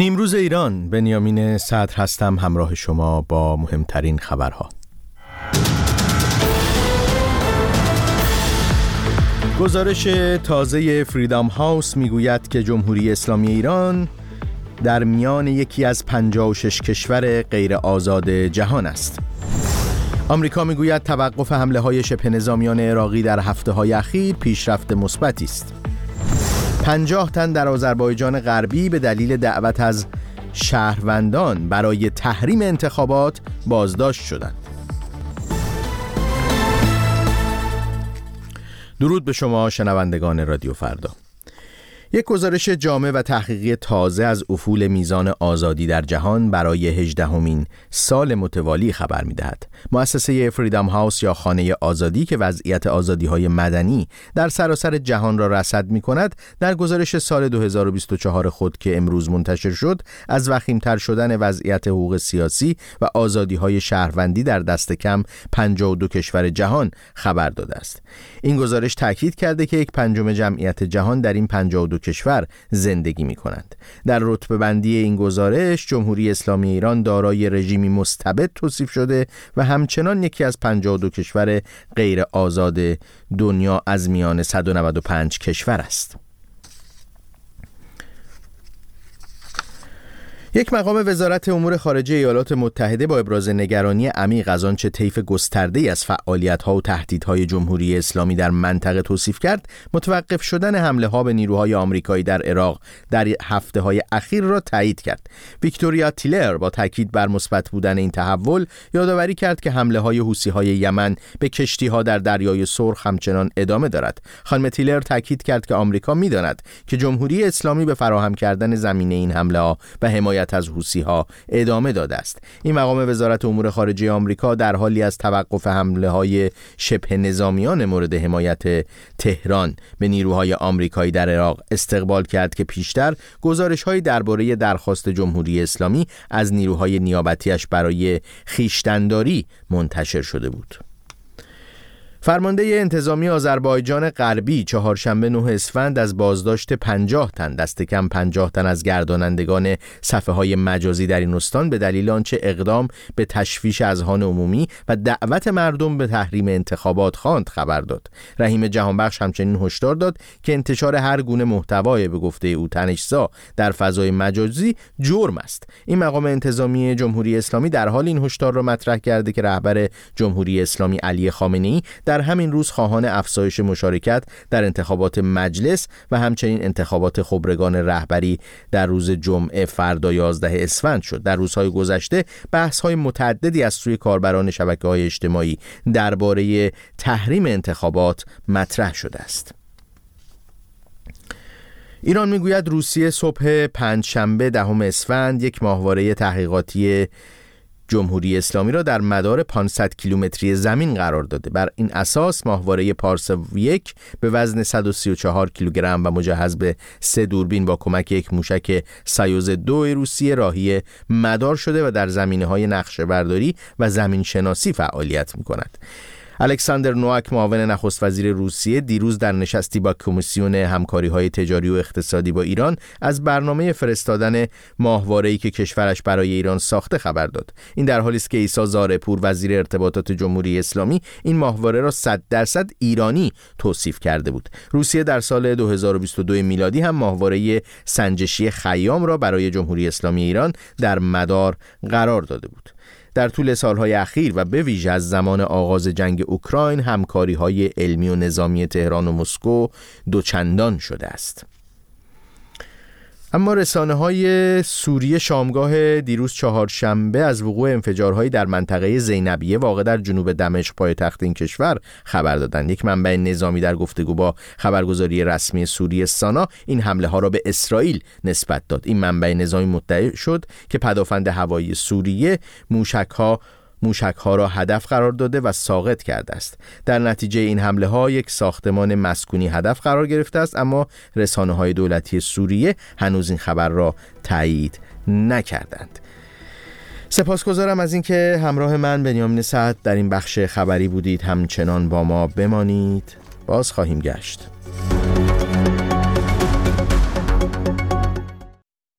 نیمروز ایران بنیامین صدر هستم همراه شما با مهمترین خبرها. گزارش تازه فریدام هاوس می‌گوید که جمهوری اسلامی ایران در میان یکی از 56 کشور غیر آزاد جهان است. آمریکا می‌گوید توقف حمله های شبه نظامیان عراقی در هفته های اخیر پیشرفت مثبتی است. پنجاه تن در آذربایجان غربی به دلیل دعوت از شهروندان برای تحریم انتخابات بازداشت شدند. درود به شما شنوندگان رادیو فردا یک گزارش جامع و تحقیقی تازه از افول میزان آزادی در جهان برای هجدهمین سال متوالی خبر می‌دهد. مؤسسه فریدام هاوس یا خانه آزادی که وضعیت آزادی های مدنی در سراسر جهان را رصد می کند در گزارش سال 2024 خود که امروز منتشر شد از وخیمتر شدن وضعیت حقوق سیاسی و آزادی های شهروندی در دست کم 52 کشور جهان خبر داده است. این گزارش تاکید کرده که یک پنجم جمعیت جهان در این 52 کشور زندگی می کنند. در رتبه بندی این گزارش جمهوری اسلامی ایران دارای رژیمی مستبد توصیف شده و همچنان یکی از 52 کشور غیر آزاد دنیا از میان 195 کشور است. یک مقام وزارت امور خارجه ایالات متحده با ابراز نگرانی عمیق از آنچه طیف گسترده از فعالیت‌ها و تهدیدهای جمهوری اسلامی در منطقه توصیف کرد متوقف شدن حمله ها به نیروهای آمریکایی در عراق در هفته های اخیر را تایید کرد. ویکتوریا تیلر با تاکید بر مثبت بودن این تحول یادآوری کرد که حمله های حوسی های یمن به کشتی ها در دریای سرخ همچنان ادامه دارد. خانم تیلر تاکید کرد که آمریکا می‌داند که جمهوری اسلامی به فراهم کردن زمینه این حمله ها و حمایت از حوسی ها ادامه داده است. این مقام وزارت امور خارجه آمریکا در حالی از توقف حمله های شبه نظامیان مورد حمایت تهران به نیروهای آمریکایی در عراق استقبال کرد که پیشتر گزارش های درباره درخواست جمهوری اسلامی از نیروهای نیابتیش برای خیشتنداری منتشر شده بود. فرمانده انتظامی آذربایجان غربی چهارشنبه نه اسفند از بازداشت 50 تن دست کم 50 تن از گردانندگان صفحه های مجازی در این استان به دلیل آنچه اقدام به تشویش اذهان عمومی و دعوت مردم به تحریم انتخابات خواند خبر داد. رحیم جهانبخش همچنین هشدار داد که انتشار هر گونه محتوای به گفته او تنشزا در فضای مجازی جرم است. این مقام انتظامی جمهوری اسلامی در حال این هشدار را مطرح کرده که رهبر جمهوری اسلامی علی خامنه ای در همین روز خواهان افزایش مشارکت در انتخابات مجلس و همچنین انتخابات خبرگان رهبری در روز جمعه فردا 11 اسفند شد. در روزهای گذشته بحث های متعددی از سوی کاربران شبکه های اجتماعی درباره تحریم انتخابات مطرح شده است. ایران می‌گوید روسیه صبح پنجشنبه دهم اسفند یک ماهواره تحقیقاتی جمهوری اسلامی را در مدار 500 کیلومتری زمین قرار داده. بر این اساس ماهواره پارس یک به وزن 134 کیلوگرم و مجهز به سه دوربین با کمک یک موشک سایوز دو روسیه راهی مدار شده و در زمینه های نقشه برداری و زمین شناسی فعالیت می کند الکساندر نواک معاون نخست وزیر روسیه دیروز در نشستی با کمیسیون همکاری های تجاری و اقتصادی با ایران از برنامه فرستادن ماهواره‌ای که کشورش برای ایران ساخته خبر داد. این در حالی است که عیسی زارپور وزیر ارتباطات جمهوری اسلامی این ماهواره را 100 درصد ایرانی توصیف کرده بود. روسیه در سال 2022 میلادی هم ماهواره سنجشی خیام را برای جمهوری اسلامی ایران در مدار قرار داده بود. در طول سالهای اخیر و به ویژه از زمان آغاز جنگ اوکراین همکاری های علمی و نظامی تهران و مسکو دوچندان شده است. اما رسانه های سوریه شامگاه دیروز چهارشنبه از وقوع انفجارهایی در منطقه زینبیه واقع در جنوب دمشق پایتخت این کشور خبر دادند. یک منبع نظامی در گفتگو با خبرگزاری رسمی سوریه سانا این حمله ها را به اسرائیل نسبت داد. این منبع نظامی مدعی شد که پدافند هوایی سوریه موشک ها موشک ها را هدف قرار داده و ساقط کرده است. در نتیجه این حمله ها یک ساختمان مسکونی هدف قرار گرفته است اما رسانه های دولتی سوریه هنوز این خبر را تایید نکردند. سپاسگزارم از اینکه همراه من بنیامین سعد در این بخش خبری بودید. همچنان با ما بمانید. باز خواهیم گشت.